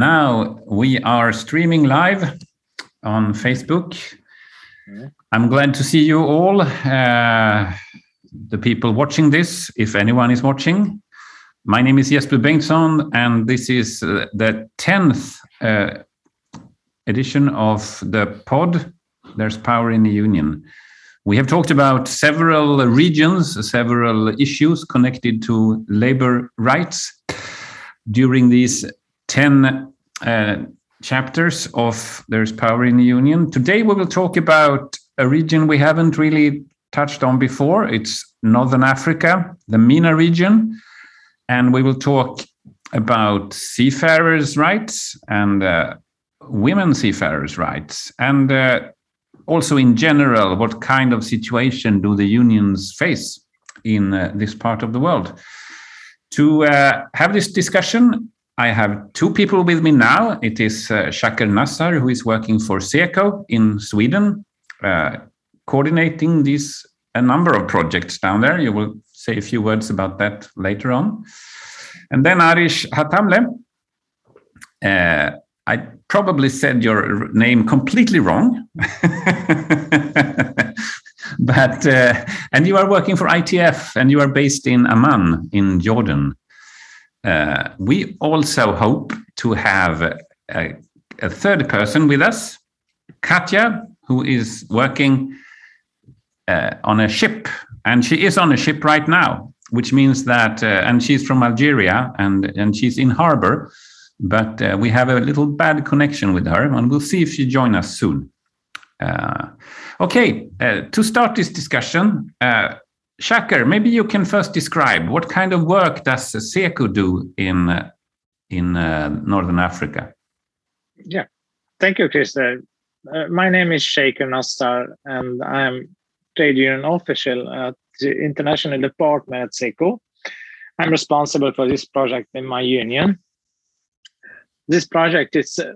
Now we are streaming live on Facebook. I'm glad to see you all, uh, the people watching this, if anyone is watching. My name is Jesper Bengtsson, and this is uh, the 10th uh, edition of the pod, There's Power in the Union. We have talked about several regions, several issues connected to labor rights during these 10 uh, chapters of There's Power in the Union. Today we will talk about a region we haven't really touched on before. It's Northern Africa, the MENA region. And we will talk about seafarers' rights and uh, women seafarers' rights. And uh, also, in general, what kind of situation do the unions face in uh, this part of the world? To uh, have this discussion, I have two people with me now. It is uh, Shaker Nassar, who is working for SEKO in Sweden, uh, coordinating these a number of projects down there. You will say a few words about that later on. And then Arish Hatamle. Uh, I probably said your name completely wrong. but uh, and you are working for ITF and you are based in Amman in Jordan. Uh, we also hope to have a, a, third person with us, Katja, who is working uh, on a ship, and she is on a ship right now, which means that, uh, and she's from Algeria, and and she's in harbor, but uh, we have a little bad connection with her, and we'll see if she joins us soon. Uh, okay, uh, to start this discussion, Shaker, maybe you can first describe what kind of work does SEKO do in uh, in uh, Northern Africa? Yeah, thank you, Chris. Uh, my name is Shaker Nassar, and I'm trade union official at the international department at SEKO. I'm responsible for this project in my union. This project is uh,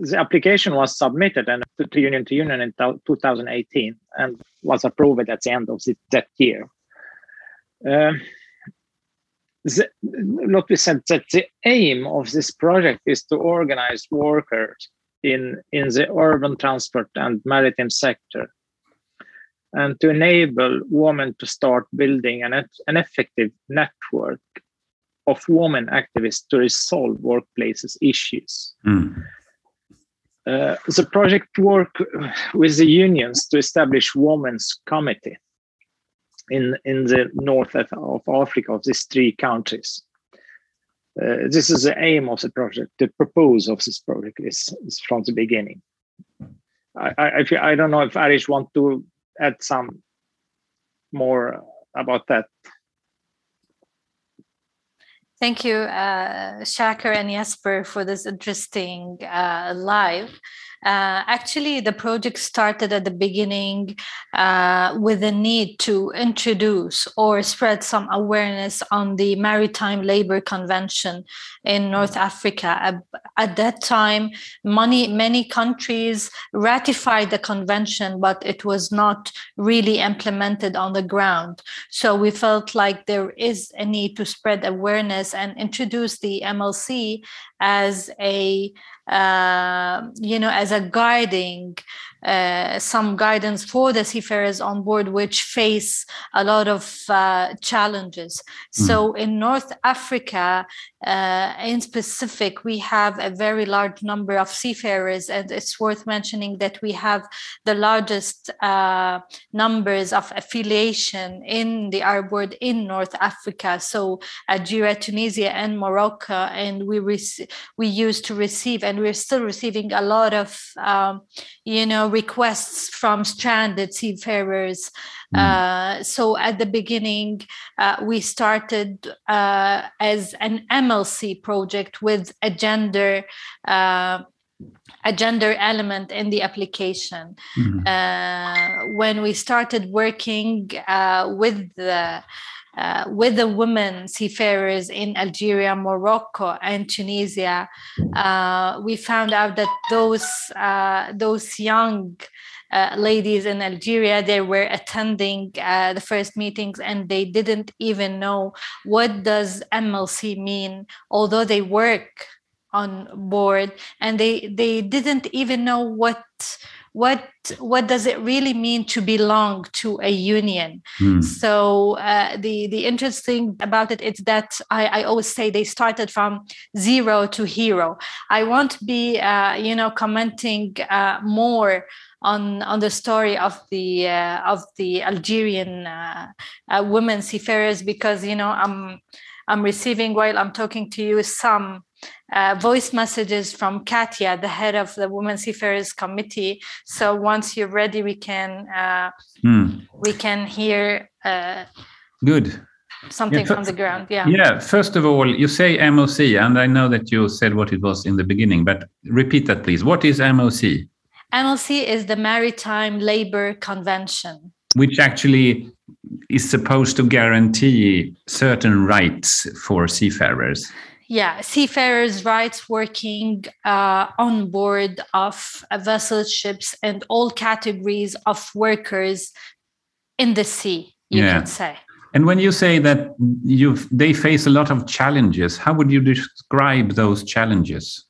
the application was submitted and to, Union to Union in 2018 and was approved at the end of the, that year. Um, what we said that the aim of this project is to organize workers in, in the urban transport and maritime sector and to enable women to start building an, an effective network of women activists to resolve workplaces issues. Mm. Uh, the project worked with the unions to establish women's committee in, in the north of, of Africa of these three countries. Uh, this is the aim of the project. The purpose of this project is, is from the beginning. I, I, I don't know if Arish want to add some more about that. Thank you, uh, Shaker and Jesper, for this interesting uh, live. Uh, actually, the project started at the beginning uh, with a need to introduce or spread some awareness on the Maritime Labor Convention in North Africa. At that time, many, many countries ratified the convention, but it was not really implemented on the ground. So we felt like there is a need to spread awareness and introduce the MLC as a uh, you know as a guiding uh, some guidance for the seafarers on board which face a lot of uh, challenges mm. so in north africa uh, in specific we have a very large number of seafarers and it's worth mentioning that we have the largest uh, numbers of affiliation in the arab world in north africa so algeria tunisia and morocco and we rec- we used to receive and we're still receiving a lot of um, you know requests from stranded seafarers. Mm. Uh, so at the beginning, uh, we started uh, as an MLC project with a gender uh, a gender element in the application. Mm-hmm. Uh, when we started working uh, with the uh, with the women seafarers in Algeria, Morocco, and Tunisia, uh, we found out that those uh, those young uh, ladies in Algeria they were attending uh, the first meetings and they didn't even know what does MLC mean, although they work on board and they they didn't even know what what what does it really mean to belong to a union mm. so uh, the the interesting about it is that I, I always say they started from zero to hero i won't be uh, you know commenting uh, more on on the story of the uh, of the algerian uh, uh, women seafarers because you know i'm i'm receiving while i'm talking to you some uh, voice messages from Katia, the head of the Women Seafarers Committee. So once you're ready, we can uh, hmm. we can hear. Uh, Good. Something yeah, from the ground. Yeah. Yeah. First of all, you say MOC, and I know that you said what it was in the beginning, but repeat that, please. What is MOC? MLC is the Maritime Labor Convention, which actually is supposed to guarantee certain rights for seafarers yeah seafarers rights working uh, on board of vessel ships and all categories of workers in the sea you yeah. can say and when you say that you they face a lot of challenges how would you describe those challenges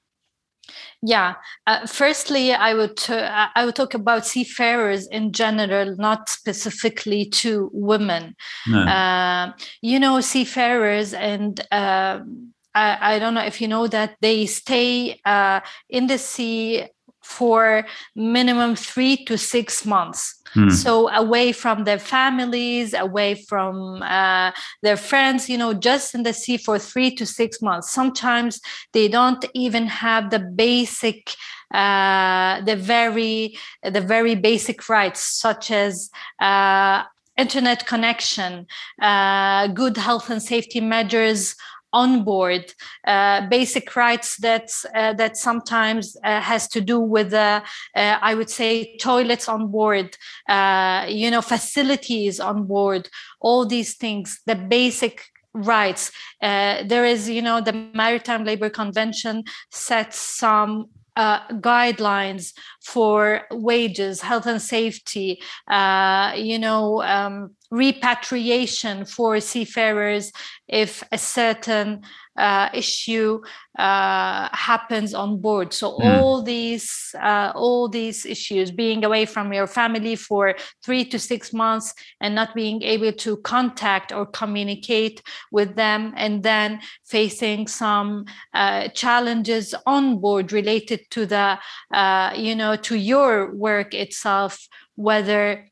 yeah uh, firstly i would uh, i would talk about seafarers in general not specifically to women no. uh, you know seafarers and um, I, I, don't know if you know that they stay uh, in the sea for minimum three to six months. Hmm. So away from their families, away from uh, their friends, you know, just in the sea for three to six months. Sometimes they don't even have the basic uh, the very the very basic rights such as uh, internet connection uh, good health and safety measures on board uh, basic rights that uh, that sometimes uh, has to do with uh, uh, I would say toilets on board uh, you know facilities on board all these things the basic rights. There is you know the maritime labor convention sets some guidelines for wages, health and safety, uh, you know, um, repatriation for seafarers if a certain uh, issue uh, happens on board. So mm. all these uh, all these issues, being away from your family for three to six months and not being able to contact or communicate with them, and then facing some uh, challenges on board related to the uh, you know to your work itself, whether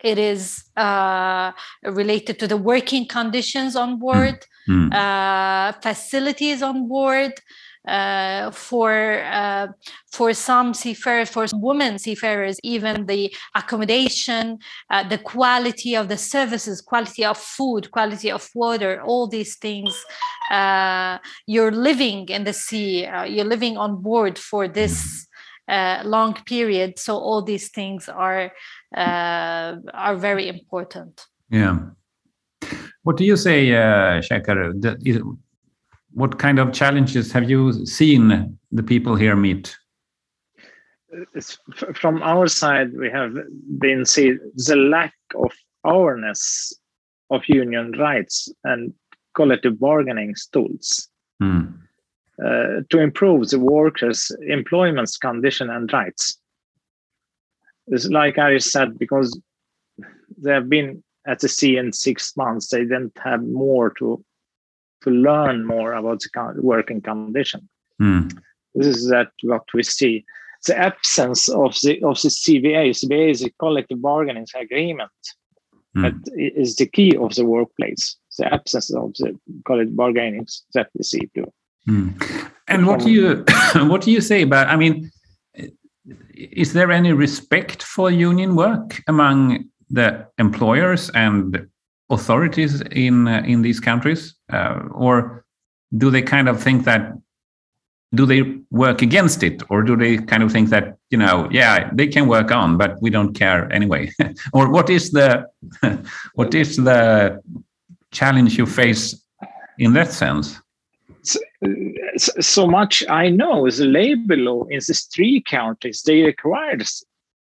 it is uh, related to the working conditions on board, mm. uh, facilities on board. Uh, for uh, for some seafarers, for women seafarers, even the accommodation, uh, the quality of the services, quality of food, quality of water, all these things. Uh, you're living in the sea, uh, you're living on board for this uh, long period. So all these things are uh, are very important. Yeah. What do you say, uh, Shekar? What kind of challenges have you seen the people here meet? It's, from our side, we have been see the lack of awareness of union rights and collective bargaining tools. Hmm. Uh, to improve the workers' employment condition and rights. It's like I said, because they have been at the sea in six months, they didn't have more to to learn more about the working condition. Mm. This is that what we see. The absence of the of the CBA, CBA is a collective bargaining agreement. Mm. That is the key of the workplace. The absence of the collective bargaining that we see too. Mm. And what do you what do you say about? I mean, is there any respect for union work among the employers and authorities in uh, in these countries, uh, or do they kind of think that? Do they work against it, or do they kind of think that you know, yeah, they can work on, but we don't care anyway? or what is the what is the challenge you face in that sense? So, much I know is the labor law in these three countries they require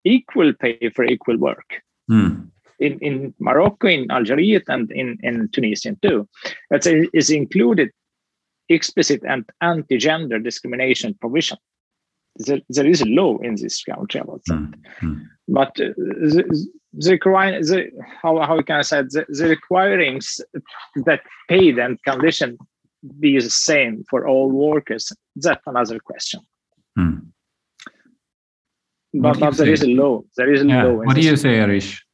equal pay for equal work. Mm. In, in Morocco, in Algeria, and in, in Tunisia too. That is included explicit and anti-gender discrimination provision. There, there is a law in this country about that. Mm-hmm. But uh, the, the, the, how, how can I say the, the requirings that paid and condition be the same for all workers, that's another question. Mm. But, but there is a law. There is a yeah. law. What do you say, Arish?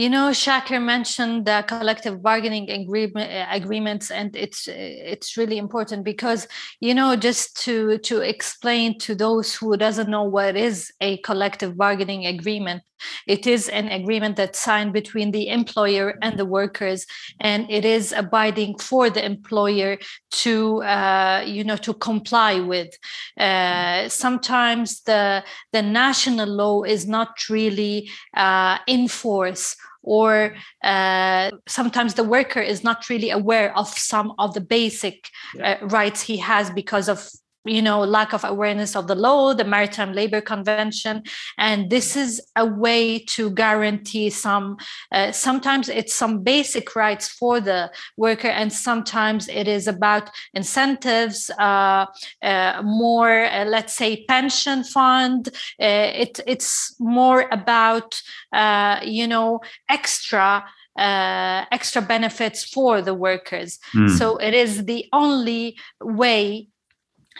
You know, Shaker mentioned the collective bargaining agreement, agreements, and it's it's really important because you know just to to explain to those who doesn't know what is a collective bargaining agreement. It is an agreement that's signed between the employer and the workers, and it is abiding for the employer to, uh, you know, to comply with. Uh, sometimes the the national law is not really uh, in force or uh, sometimes the worker is not really aware of some of the basic uh, rights he has because of you know lack of awareness of the law the maritime labor convention and this is a way to guarantee some uh, sometimes it's some basic rights for the worker and sometimes it is about incentives uh, uh, more uh, let's say pension fund uh, it, it's more about uh, you know extra uh, extra benefits for the workers. Mm. So it is the only way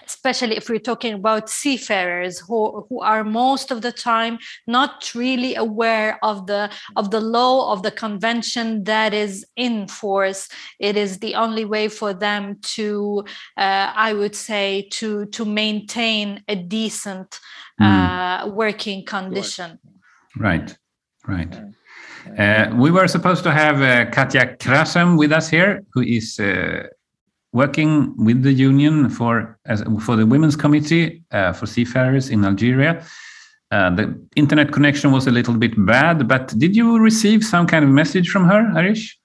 especially if we're talking about seafarers who, who are most of the time not really aware of the of the law of the convention that is in force. It is the only way for them to uh, i would say to to maintain a decent mm. uh, working condition. Right right. Uh, we were supposed to have uh, Katja Krasem with us here, who is uh, working with the union for as, for the women's committee uh, for seafarers in Algeria. Uh, the internet connection was a little bit bad, but did you receive some kind of message from her, Arish?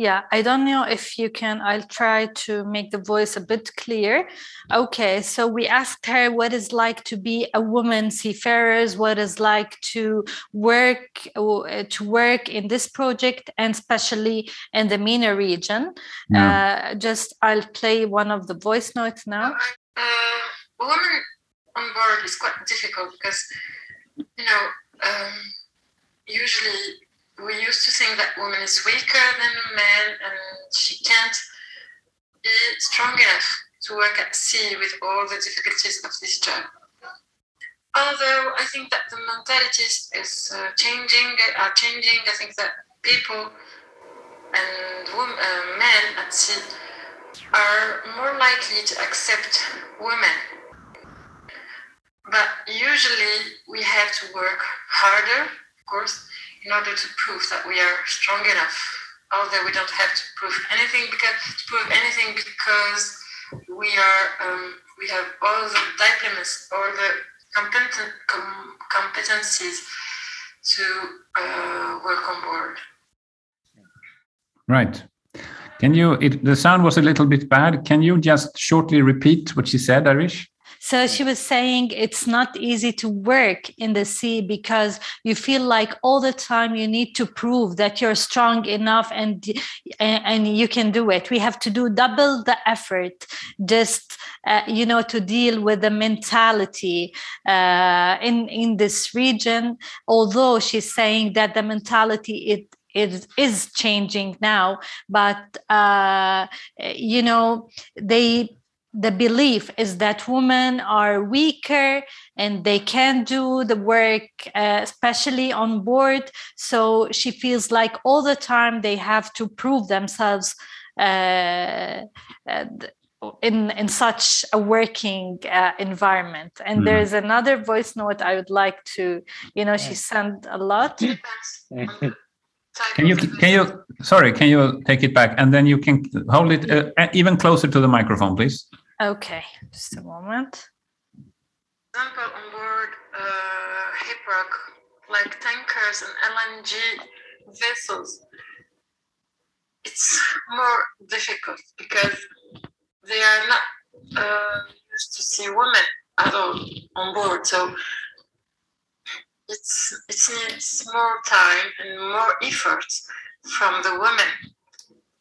Yeah, I don't know if you can. I'll try to make the voice a bit clear. Okay, so we asked her what is like to be a woman seafarers, what is like to work uh, to work in this project, and especially in the MENA region. Yeah. Uh, just I'll play one of the voice notes now. Uh, woman on board is quite difficult because you know um, usually we used to think that woman is weaker than a man and she can't be strong enough to work at sea with all the difficulties of this job. Although I think that the mentalities is uh, changing, are changing. I think that people and women, uh, men at sea are more likely to accept women. But usually we have to work harder, of course, in order to prove that we are strong enough. Although we don't have to prove anything because to prove anything because we are um, we have all the diplomas, all the competent com- competencies to uh, work on board. Right. Can you? It, the sound was a little bit bad. Can you just shortly repeat what she said, Arish? So she was saying it's not easy to work in the sea because you feel like all the time you need to prove that you're strong enough and and you can do it. We have to do double the effort just uh, you know to deal with the mentality uh, in in this region. Although she's saying that the mentality it it is changing now but uh, you know they the belief is that women are weaker and they can't do the work uh, especially on board. So she feels like all the time they have to prove themselves uh, in in such a working uh, environment. And mm. there's another voice note i would like to you know she sent a lot. Can you can you sorry can you take it back? And then you can hold it uh, even closer to the microphone please Okay, just a moment. Example on board uh, like tankers and LNG vessels, it's more difficult because they are not uh, used to see women at all on board. So it's it needs more time and more effort from the women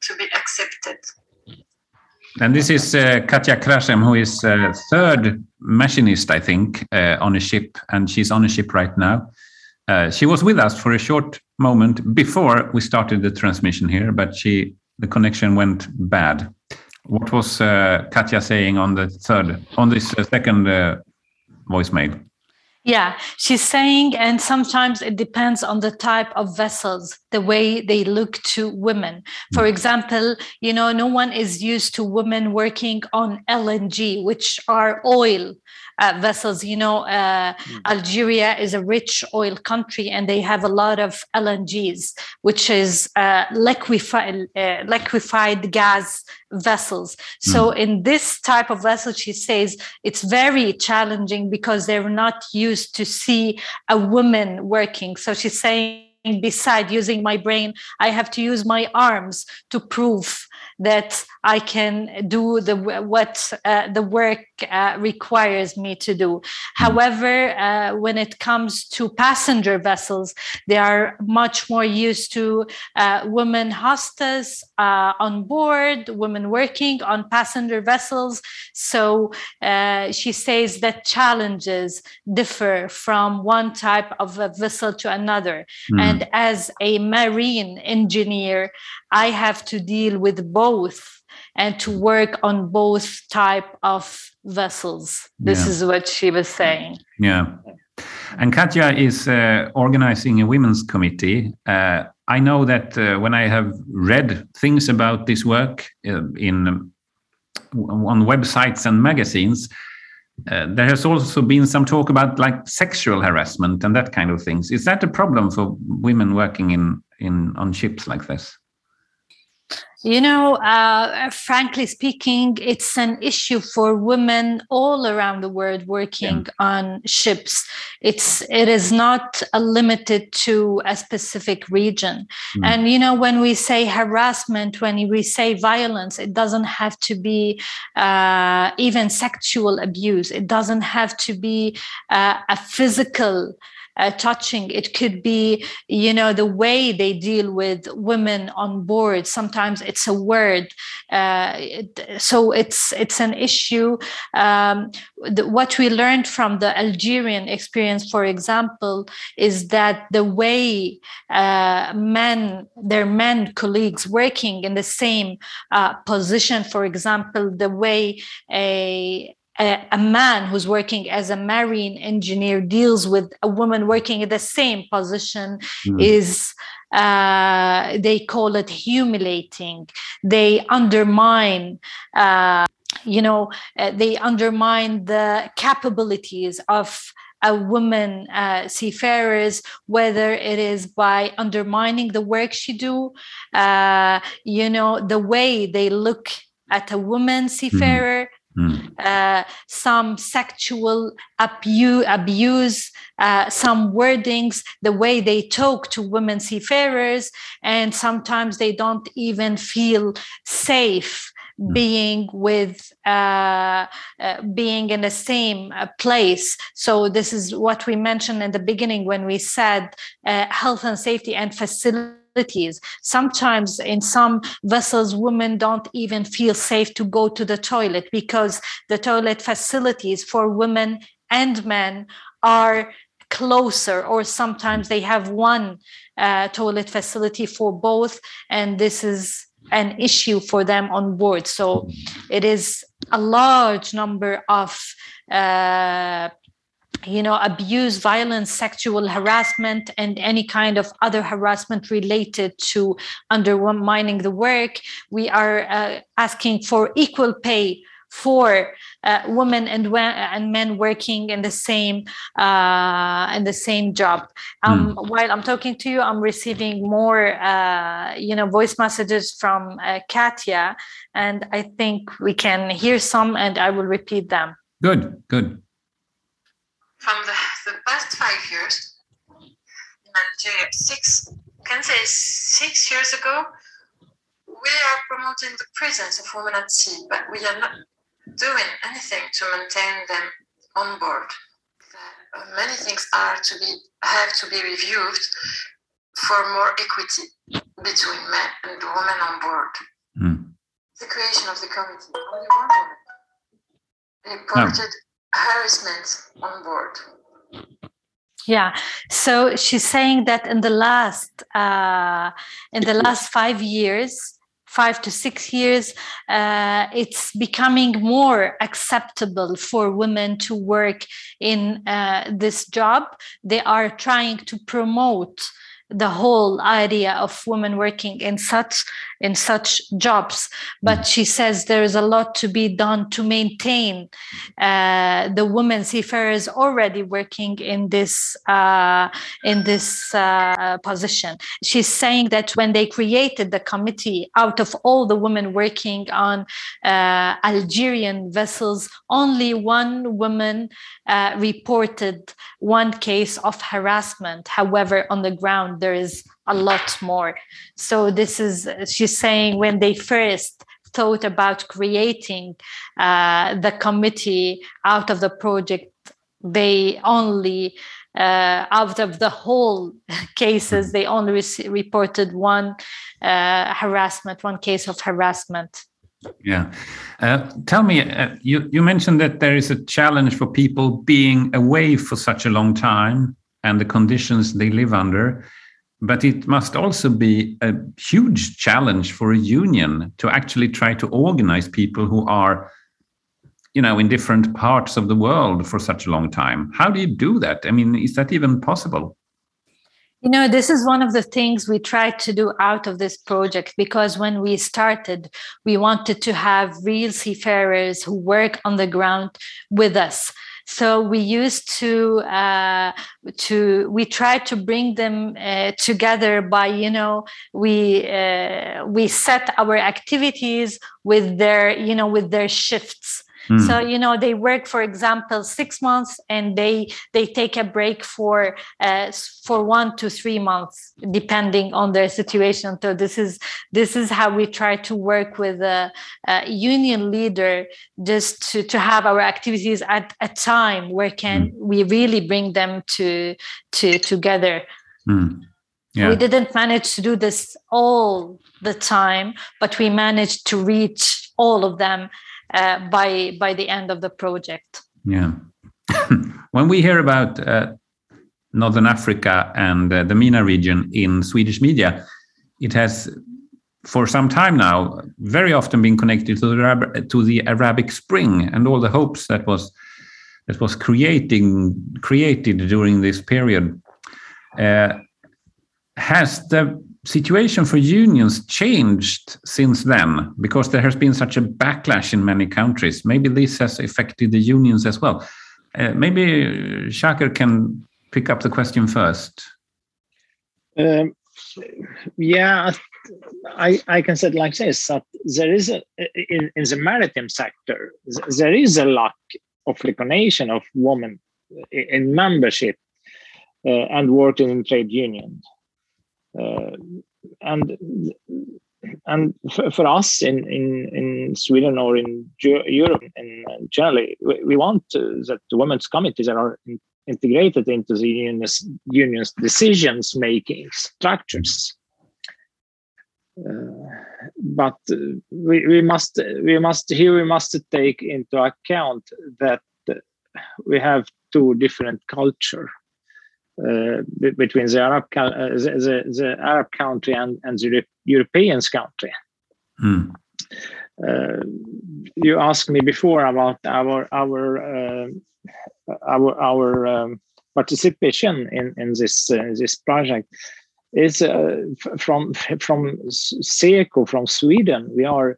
to be accepted. And this is uh, Katja Krasem, who is uh, third machinist, I think, uh, on a ship, and she's on a ship right now. Uh, she was with us for a short moment before we started the transmission here, but she the connection went bad. What was uh, Katja saying on the third, on this second voicemail? Yeah, she's saying, and sometimes it depends on the type of vessels, the way they look to women. For mm. example, you know, no one is used to women working on LNG, which are oil uh, vessels. You know, uh, mm. Algeria is a rich oil country, and they have a lot of LNGs, which is uh, liquefied uh, liquefied gas vessels. Mm. So in this type of vessel, she says it's very challenging because they're not used to see a woman working. So she's saying beside using my brain i have to use my arms to prove that I can do the what uh, the work uh, requires me to do. However, uh, when it comes to passenger vessels, they are much more used to uh, women hostess uh, on board, women working on passenger vessels. So uh, she says that challenges differ from one type of a vessel to another. Mm. And as a marine engineer, I have to deal with both and to work on both type of vessels. This yeah. is what she was saying. Yeah. And Katja is uh, organizing a women's committee. Uh, I know that uh, when I have read things about this work uh, in on websites and magazines, uh, there has also been some talk about like sexual harassment and that kind of things. Is that a problem for women working in in on ships like this? You know, uh, frankly speaking, it's an issue for women all around the world working yeah. on ships. It's it is not limited to a specific region. Mm. And you know, when we say harassment, when we say violence, it doesn't have to be uh, even sexual abuse. It doesn't have to be uh, a physical uh, touching. It could be, you know, the way they deal with women on board. Sometimes it's a word. Uh, it, so it's it's an issue. Um, the, what we learned from the Algerian experience, for example, is that the way uh, men, their men colleagues working in the same uh, position, for example, the way a a, a, man who's working as a marine engineer deals with a woman working in the same position mm. is uh, they call it humiliating they undermine uh, you know uh, they undermine the capabilities of a woman uh, seafarers, whether it is by undermining the work she do, uh, you know, the way they look at a woman mm. seafarer, Mm. Uh, some sexual abuse, abuse uh, some wordings, the way they talk to women seafarers, and sometimes they don't even feel safe mm. being with uh, uh, being in the same uh, place so this is what we mentioned in the beginning when we said uh, health and safety and facility Sometimes in some vessels, women don't even feel safe to go to the toilet because the toilet facilities for women and men are closer, or sometimes they have one uh, toilet facility for both, and this is an issue for them on board. So it is a large number of uh, you know abuse violence sexual harassment and any kind of other harassment related to undermining the work we are uh, asking for equal pay for uh, women and and men working in the same uh, in the same job. Um, mm. While I'm talking to you, I'm receiving more uh, you know voice messages from uh, Katja, and I think we can hear some, and I will repeat them. Good, good from the, the past five years in Algeria, six, can say six years ago, we are promoting the presence of women at sea, but we are not doing anything to maintain them on board. Uh, many things are to be have to be reviewed for more equity between men and women on board. Mm. the creation of the committee, only one woman reported no. Harassment on board. Yeah, so she's saying that in the last uh, in the last five years, five to six years, uh, it's becoming more acceptable for women to work in uh, this job. They are trying to promote the whole idea of women working in such in such jobs. But she says there is a lot to be done to maintain uh, the women seafarers already working in this uh, in this uh, position. She's saying that when they created the committee out of all the women working on uh, algerian vessels only one woman uh, reported one case of harassment. However on the ground there is a lot more. So this is she's saying when they first thought about creating uh, the committee out of the project, they only uh, out of the whole cases they only re- reported one uh, harassment, one case of harassment. Yeah. Uh, tell me, uh, you, you mentioned that there is a challenge for people being away for such a long time and the conditions they live under but it must also be a huge challenge for a union to actually try to organize people who are you know in different parts of the world for such a long time. How do you do that? I mean is that even possible? You know this is one of the things we tried to do out of this project because when we started we wanted to have real seafarers who work on the ground with us so we used to uh, to we tried to bring them uh, together by you know we uh, we set our activities with their you know with their shifts Mm. So you know they work, for example, six months, and they they take a break for uh, for one to three months, depending on their situation. So this is this is how we try to work with a, a union leader, just to to have our activities at a time where can mm. we really bring them to to together. Mm. Yeah. We didn't manage to do this all the time, but we managed to reach all of them uh, by by the end of the project. Yeah. when we hear about uh, Northern Africa and uh, the MENA region in Swedish media, it has for some time now very often been connected to the, Arab to the Arabic Spring and all the hopes that was that was creating created during this period. Uh, has the situation for unions changed since then? Because there has been such a backlash in many countries. Maybe this has affected the unions as well. Uh, maybe Shaker can pick up the question first. Um, yeah I, I can say it like this that there is a in, in the maritime sector there is a lack of recognition of women in membership uh, and working in trade union uh, and and for, for us in, in, in Sweden or in Europe in generally, we, we want that the women's committees are in, integrated into the union's, union's decisions making structures. Uh, but uh, we, we must we must here we must take into account that we have two different culture between the Arab uh, the, the, Arab country and, and the Europeans country. Mm. Uh, you asked me before about our our uh, our our um, participation in in this uh, this project is uh, from from SEKO from Sweden. We are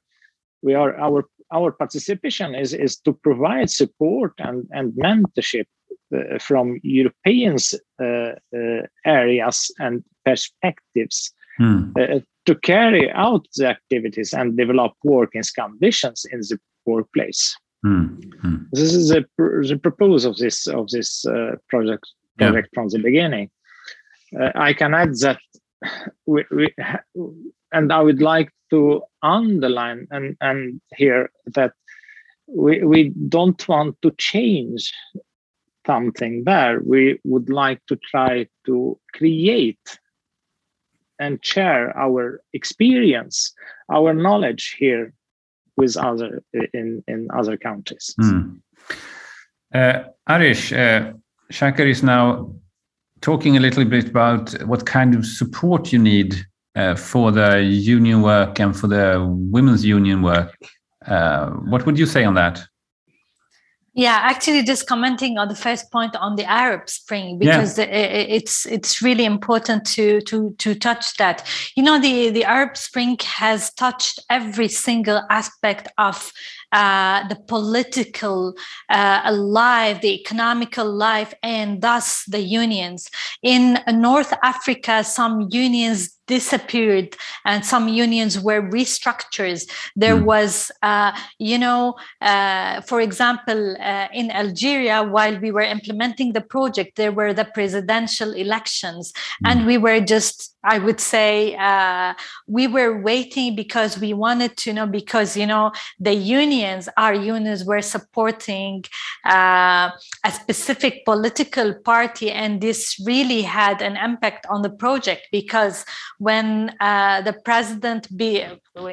we are our our participation is is to provide support and and mentorship uh, from Europeans uh, uh, areas and perspectives hmm. to carry out the activities and develop working conditions in the workplace. Hmm. Hmm. This is the, the purpose of this of this project project yeah. from the beginning. I can add that we, we and I would like to underline and, and here that we, we don't want to change something there, we would like to try to create and share our experience, our knowledge here with other in in other countries. Mm. Uh, Arish, uh, Shaker is now talking a little bit about what kind of support you need uh, for the union work and for the women's union work. Uh, what would you say on that? Yeah, actually, just commenting on the first point on the Arab Spring because yeah. it's it's really important to to to touch that. You know, the the Arab Spring has touched every single aspect of uh, the political uh, life, the economical life, and thus the unions. In North Africa, some unions disappeared and some unions were restructures there mm. was uh, you know uh, for example uh, in algeria while we were implementing the project there were the presidential elections mm. and we were just I would say uh, we were waiting because we wanted to know because you know the unions, our unions, were supporting uh, a specific political party, and this really had an impact on the project because when uh, the president be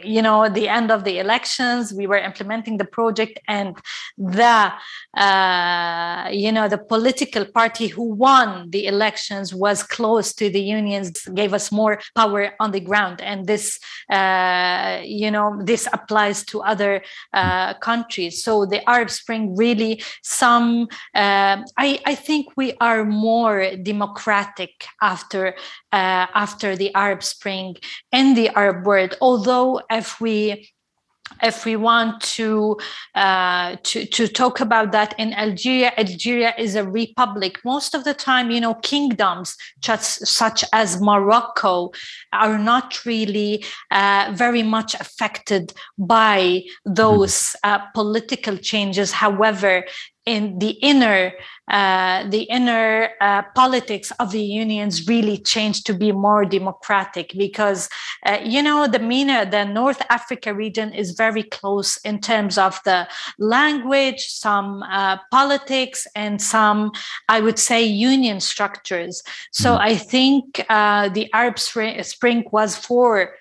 you know the end of the elections, we were implementing the project, and the uh, you know the political party who won the elections was close to the unions, gave us more power on the ground. And this uh, you know this applies to other uh, countries. So the arab spring really some uh, I, I think we are more democratic after uh, after the arab spring in the arab world although if we if we want to, uh, to to talk about that in Algeria, Algeria is a republic. Most of the time, you know, kingdoms such, such as Morocco are not really uh, very much affected by those uh, political changes. However, in the inner uh, the inner uh, politics of the unions really changed to be more democratic because uh, you know the MENA, the North Africa region is very close in terms of the language, some uh, politics, and some I would say union structures. So mm. I think uh, the Arab Spring was for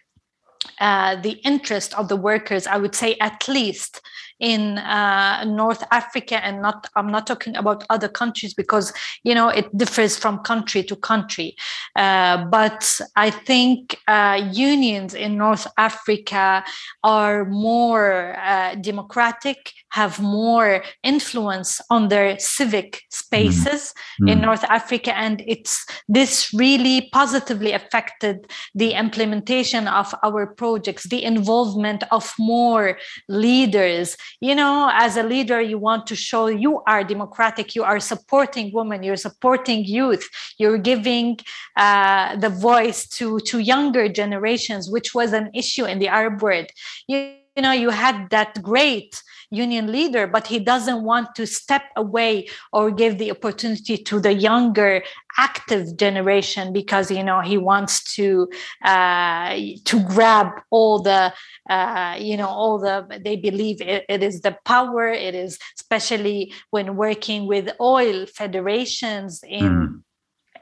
uh, the interest of the workers, I would say at least in uh, North Africa, and not I'm not talking about other countries because you know it differs from country to country. Uh, but I think uh, unions in North Africa are more uh, democratic, have more influence on their civic spaces mm. in North Africa, and it's this really positively affected the implementation of our projects, the involvement of more leaders you know as a leader you want to show you are democratic you are supporting women you're supporting youth you're giving uh, the voice to to younger generations which was an issue in the arab world. You, you know you had that great union leader, but he doesn't want to step away or give the opportunity to the younger active generation because you know he wants to uh, to grab all the uh, you know all the they believe it, it is the power. It is especially when working with oil federations in mm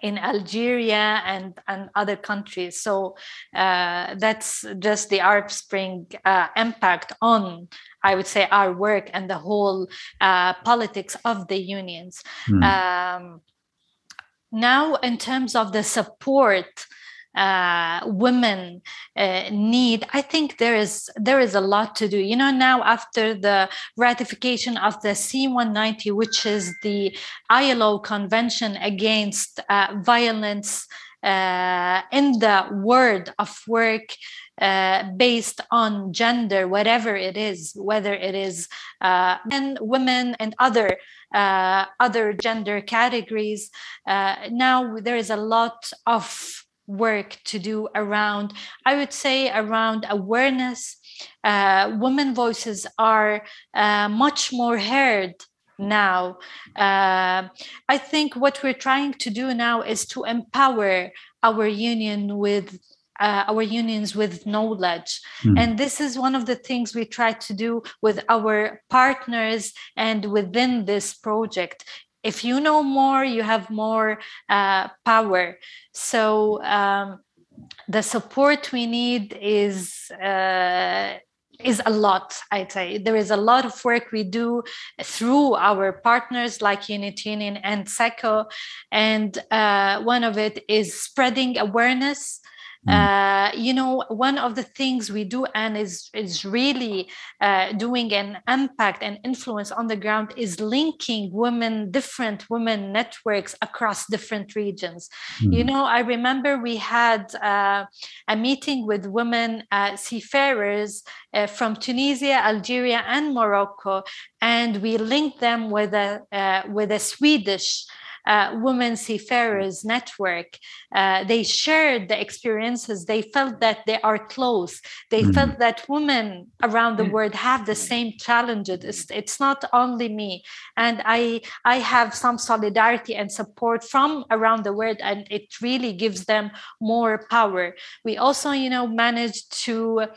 in Algeria and, and other countries. So uh, that's just the Arab Spring uh, impact on, I would say, our work and the whole uh, politics of the unions. Mm. Um, now, in terms of the support uh, women uh, need i think there is there is a lot to do you know now after the ratification of the c190 which is the ilo convention against uh, violence uh, in the world of work uh, based on gender, whatever it is, whether it is uh, men, women, and other uh, other gender categories. Uh, now there is a lot of work to do around, I would say, around awareness. Uh, women voices are uh, much more heard now. Uh, I think what we're trying to do now is to empower our union with uh, our unions with knowledge. Mm. And this is one of the things we try to do with our partners and within this project if you know more you have more uh, power. So um, the support we need is uh, is a lot i'd say. There is a lot of work we do through our partners like unit union and SEKO. And uh, one of it is spreading awareness Mm. Uh, you know, one of the things we do and is is really uh, doing an impact and influence on the ground is linking women, different women networks across different regions. Mm. You know, I remember we had uh, a meeting with women uh, seafarers uh, from Tunisia, Algeria, and Morocco, and we linked them with a uh, with a Swedish uh, women seafarers network. Uh, they shared the experiences. They felt that they are close. They mm. felt that women around the world have the same challenges. It's, it's not only me, and I I have some solidarity and support from around the world, and it really gives them more power. We also, you know, managed to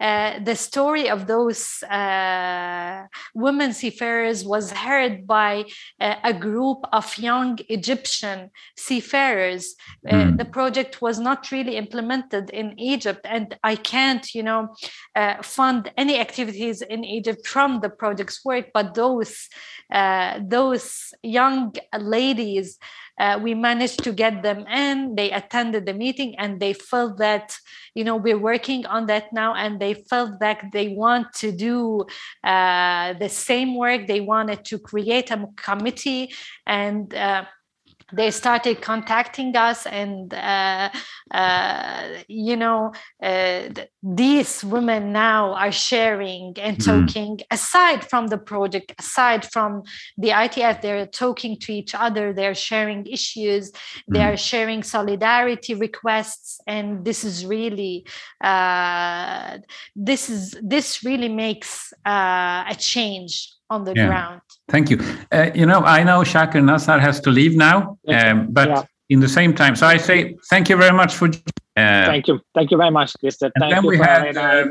uh, the story of those uh, women seafarers was heard by uh, a group of young Egyptian seafarers. Mm. The project was not really implemented in Egypt, and I can't, you know, uh, fund any activities in Egypt from the project's work. But those those young ladies uh, we managed to get them in. They attended the meeting and they felt that you know we're working on that now and they felt that they want to do uh, the same work. They wanted to create a committee and uh, they started contacting us and uh, uh, you know uh, these women now are sharing and mm-hmm. talking mm. aside from the project aside from the itf they're talking to each other they're sharing issues mm. they are sharing solidarity requests and this is really uh, this is this really makes uh, a change on the yeah. ground. Thank you. Uh, you know, I know Shaker Nassar has to leave now, um, but yeah. in the same time, so I say thank you very much for. Uh, thank you, thank you very much, Christer. Thank then you. We had, uh,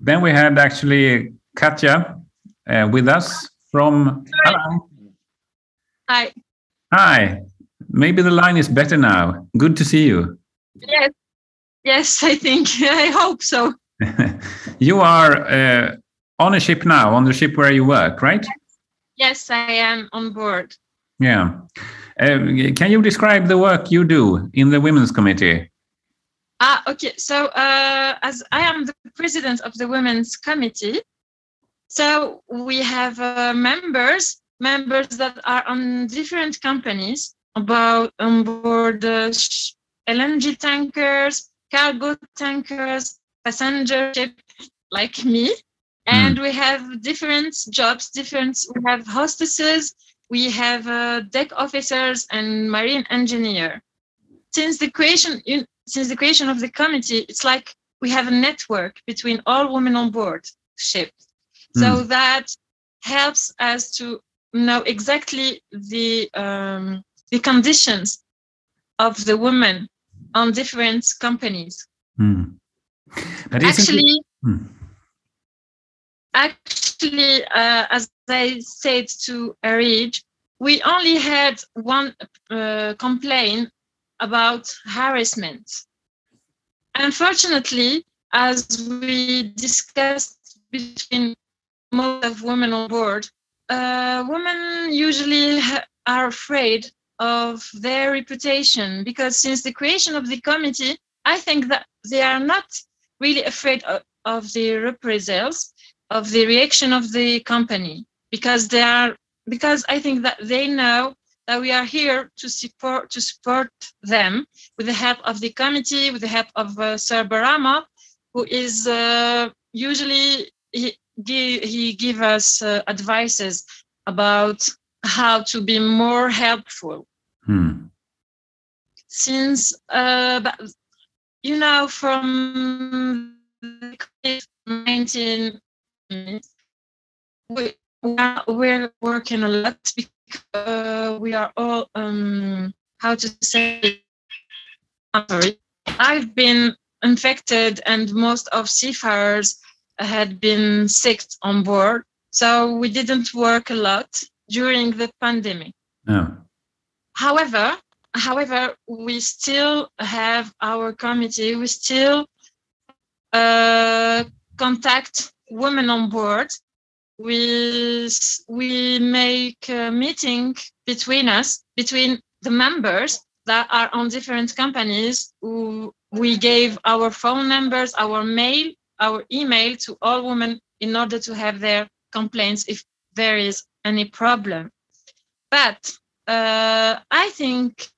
then we had actually Katja uh, with us from. Hi. Hi. Hi. Maybe the line is better now. Good to see you. Yes. Yes, I think. I hope so. you are uh, on a ship now, on the ship where you work, right? Yes, I am on board. Yeah. Uh, can you describe the work you do in the Women's Committee? Ah, okay. So, uh, as I am the president of the Women's Committee, so we have uh, members, members that are on different companies about on board LNG tankers, cargo tankers, passenger ship, like me. And mm. we have different jobs different we have hostesses we have uh, deck officers and marine engineer since the creation since the creation of the committee it's like we have a network between all women on board ship mm. so hmm. that helps us to know exactly the um, the conditions of the women on different companies mm. actually actually, uh, as I said to Arid, we only had one uh, complaint about harassment. Unfortunately, as we discussed between most of women on board, uh, women usually are afraid of their reputation because since the creation of the committee, I think that they are not really afraid of, of the reprisals, of the reaction of the company because they are because I think that they know that we are here to support to support them with the help of the committee, with the help of uh, Sir Barama, who is uh, usually he he give us uh, advices about how to be more helpful. Hmm. Since uh, you know from 19 we, we're working a lot because uh, we are all um, how to say I'm sorry. I've been infected and most of seafarers had been sick on board so we didn't work a lot during the pandemic. Oh. however however we still have our committee. We still uh, contact women on board, we we make a meeting between us, between the members that are on different companies. Who we gave our phone numbers, our mail, our email to all women in order to have their complaints if there is any problem. But uh, I think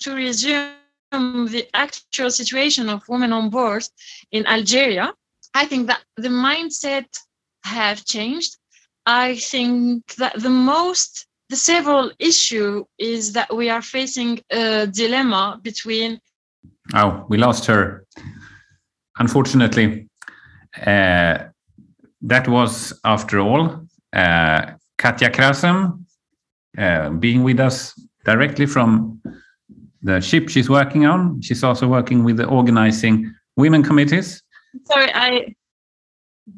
to resume the actual situation of women on board in Algeria, I think that the mindset have changed. I think that the most the several issue is that we are facing a dilemma between oh we lost her unfortunately uh, that was after all uh, katja krasem uh, being with us directly from the ship she's working on. She's also working with the organizing women committees. Sorry, I.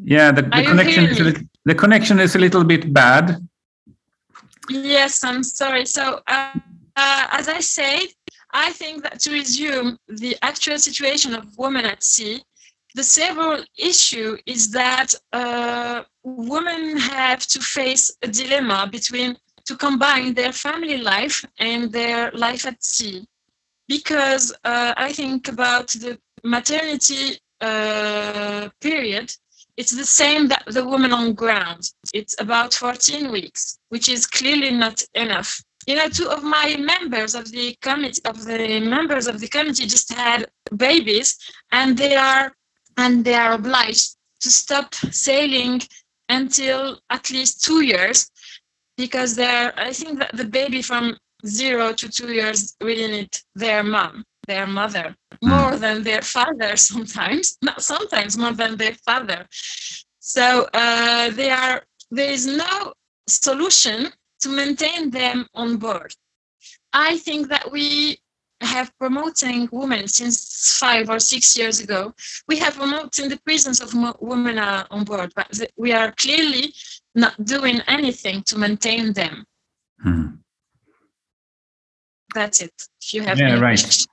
Yeah, the, the connection a little, the connection is a little bit bad. Yes, I'm sorry. So, uh, uh, as I said, I think that to resume the actual situation of women at sea, the several issue is that uh, women have to face a dilemma between to combine their family life and their life at sea because uh, I think about the maternity uh, period, it's the same that the woman on ground. It's about 14 weeks, which is clearly not enough. You know, two of my members of the committee of the members of the committee just had babies, and they are and they are obliged to stop sailing until at least two years because they're i think that the baby from zero to two years really need their mom, their mother, hmm. more than their father sometimes, not sometimes more than their father. So uh, they are, there is no solution to maintain them on board. I think that we have promoting women since five or six years ago. We have promoting the presence of women uh, on board, but we are clearly not doing anything to maintain them. Hmm that's it. If you have yeah, right.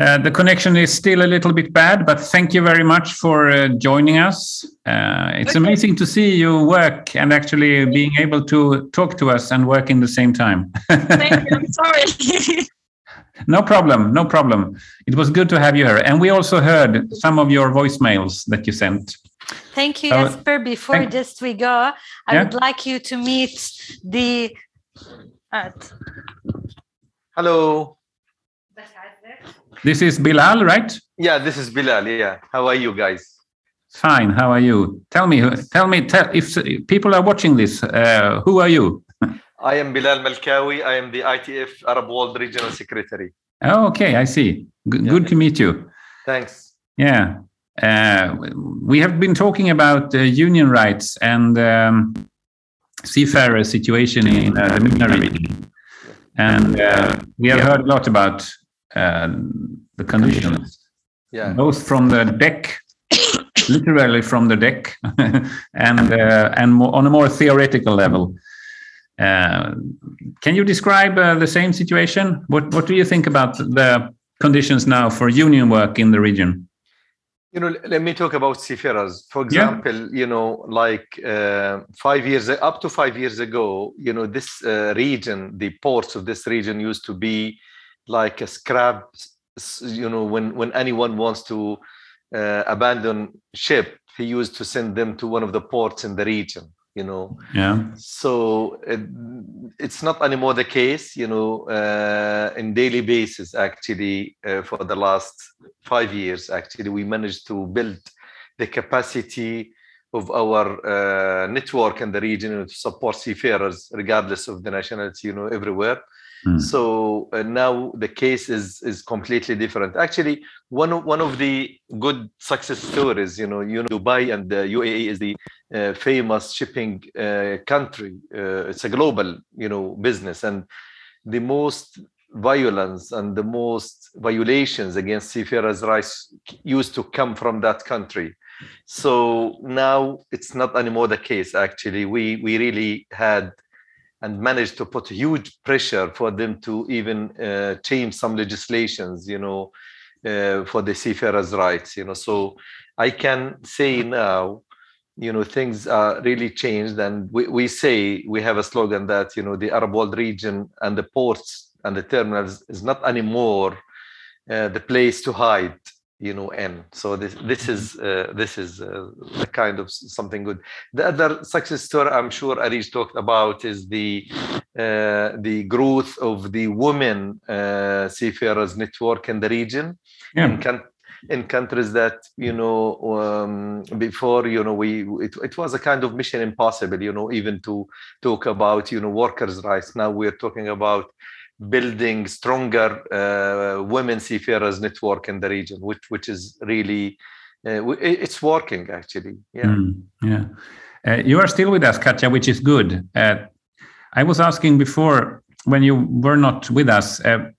Uh, the connection is still a little bit bad, but thank you very much for uh, joining us. Uh, it's okay. amazing to see you work and actually being able to talk to us and work in the same time. thank you. I'm sorry. no problem. No problem. It was good to have you here. And we also heard some of your voicemails that you sent. Thank you, Jesper. Before thank- just we go, I yeah? would like you to meet the. Uh, Hello. This is Bilal, right? Yeah, this is Bilal. Yeah. How are you guys? Fine. How are you? Tell me, tell me, tell if people are watching this, uh, who are you? I am Bilal Malkawi. I am the ITF Arab World Regional Secretary. Oh, okay. I see. G- yeah. Good to meet you. Thanks. Yeah. Uh, we have been talking about uh, union rights and um, seafarer situation in uh, the MENA region. And uh, we have heard a lot about uh, the conditions, yeah. both from the deck, literally from the deck, and uh, and more, on a more theoretical level. Uh, can you describe uh, the same situation? What what do you think about the conditions now for union work in the region? you know let me talk about seafarers for example yeah. you know like uh, five years up to five years ago you know this uh, region the ports of this region used to be like a scrap you know when when anyone wants to uh, abandon ship he used to send them to one of the ports in the region you know? Yeah. So it, it's not anymore the case you know uh, in daily basis actually uh, for the last five years actually we managed to build the capacity of our uh, network in the region to support seafarers regardless of the nationality you know everywhere Mm. So uh, now the case is is completely different. Actually, one of one of the good success stories, you know, you know, Dubai and the UAE is the uh, famous shipping uh, country. Uh, it's a global, you know, business, and the most violence and the most violations against seafarers' rights used to come from that country. So now it's not anymore the case. Actually, we we really had and managed to put huge pressure for them to even uh, change some legislations, you know, uh, for the seafarers' rights, you know. So I can say now you know things are really changed and we, we say we have a slogan that you know the arab world region and the ports and the terminals is not anymore uh, the place to hide you know in so this this is uh, this is uh, a kind of something good. The other success story i'm sure arish talked about is the uh, the growth of the women uh, seafarers network in the region. Yeah. in, coun- in countries that you know um, before you know we it, it was a kind of mission impossible you know even to talk about you know workers rights. Now we're talking about building stronger uh, women seafarers network in the region which which is really uh, it's working actually yeah Mm, yeah. Uh, you are still with us, Katja, which is good. Uh, I was asking before when you were not with us, uh,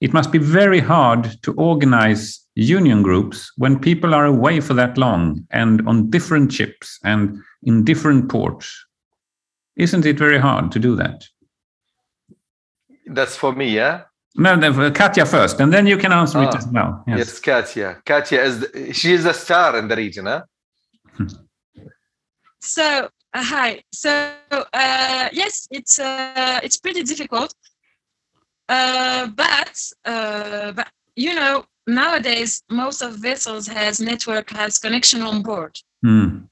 it must be very hard to organize union groups when people are away for that long and on different ships and in different ports. Isn't it very hard to do that? That's for me yeah No, no, Katja first, and then you can answer it Ah, as well. yes, Yes. katja katja is the, she is a star in the region huh So uh, hi. So uh, yes, it's uh, it's pretty difficult, uh, but uh, but you know nowadays most of vessels has network has connection on board. Mm,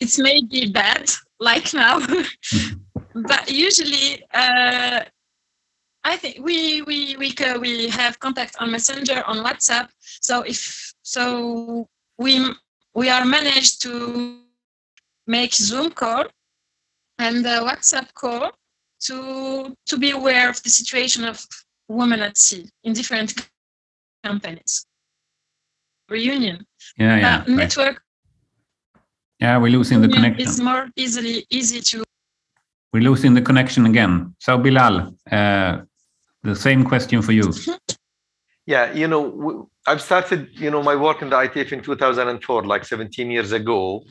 It's maybe bad like now, but usually uh, I think we we we ca- we have contact on Messenger on WhatsApp. So if so we we are managed to make Zoom call and a WhatsApp call to to be aware of the situation of women at sea in different companies. Reunion. yeah, yeah. Uh, right. network Yeah, we're losing the connection. It's more easily easy to We're losing the connection again. So, Bilal, uh, the same question for you. Yeah, you know, I've started, you know, my work in the ITF in 2004, like 17 years ago,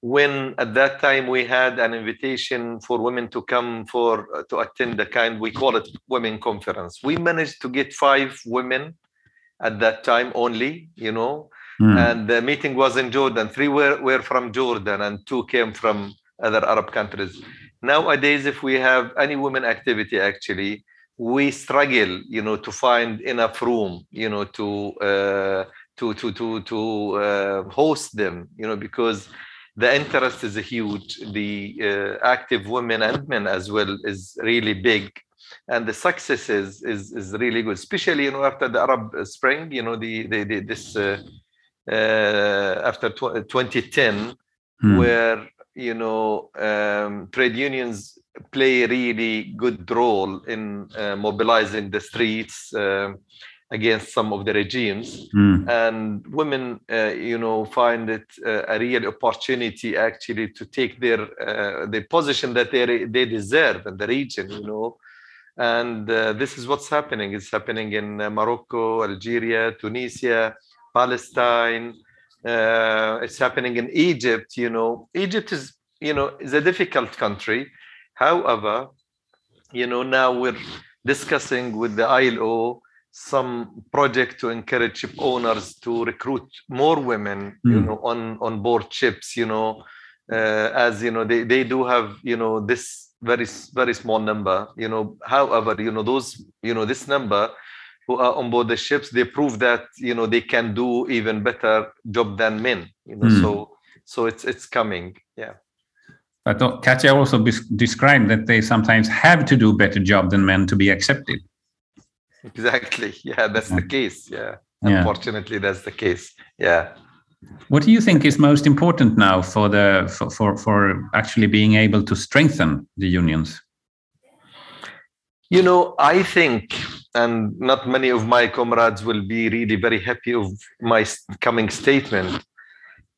when at that time we had an invitation for women to come for uh, to attend the kind we call it women conference. We managed to get five women at that time only, you know, Mm, and the meeting was in Jordan. Three were, were from Jordan, and two came from other Arab countries. Nowadays, if we have any women activity, actually, we struggle, you know, to find enough room, you know, to uh, to to to to uh, host them, you know, because the interest is huge. The uh, active women and men as well is really big, and the success is is, is really good, especially you know after the Arab Spring, you know, the the, the this. Uh, uh, after tw- 2010 mm, where you know um, trade unions play a really good role in uh, mobilizing the streets um against some of the regimes. Mm, and women uh, you know find it uh, a real opportunity actually to take their uh, the position that they they deserve in the region you know. And uh, this is what's happening. It's happening in uh, morocco algeria tunisia palestine uh, it's happening in egypt you know. Egypt is you know is a difficult country however you know now we're discussing with the ilo some project to encourage ship owners to recruit more women you Mm. know on on board ships you know uh, as you know they, they do have you know this very very small number you know however you know those you know this number who are on board the ships they prove that you know they can do even better job than men you know Mm. so so it's it's coming yeah But Katja also described that they sometimes have to do better job than men to be accepted. exactly yeah that's the case yeah Yeah. unfortunately that's the case yeah What do you think is most important now for the for, for, for actually being able to strengthen the unions? You know, I think, and not many of my comrades will be really very happy of my coming statement,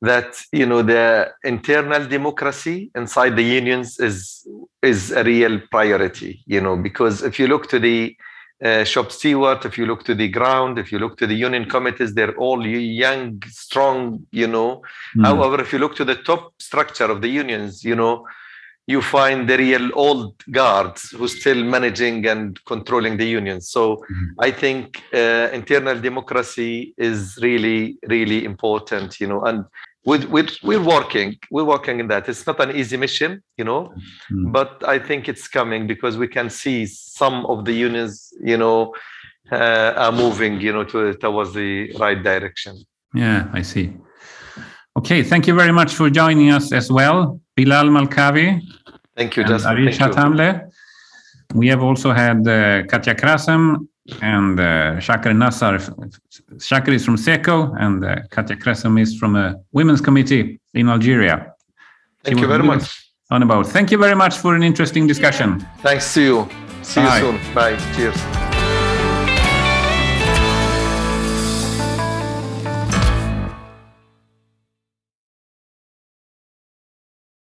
that you know the internal democracy inside the unions is is a real priority. You know, because if you look to the uh, shop steward, if you look to the ground, if you look to the union committees, they're all young, strong. You know, Mm, However, if you look to the top structure of the unions, you know, you find the real old guards who still managing and controlling the unions. So Mhm. I think uh, internal democracy is really, really important, you know, and we're, we're, we're working we're working in that it's not an easy mission you know Mm. but i think it's coming because we can see some of the unions you know uh, are moving you know to, towards the right direction Yeah, I see. Okay, thank you very much for joining us as well, Bilal Malkawi thank you. Arish Thank you. We have also had uh, Katja Krasem and uh, Shaker Nassar. Shaker is from SEKO and uh, Krasem is from a women's committee in Algeria. thank She you very much On about. Thank you very much for an interesting discussion. thanks to you see Bye. you soon bye cheers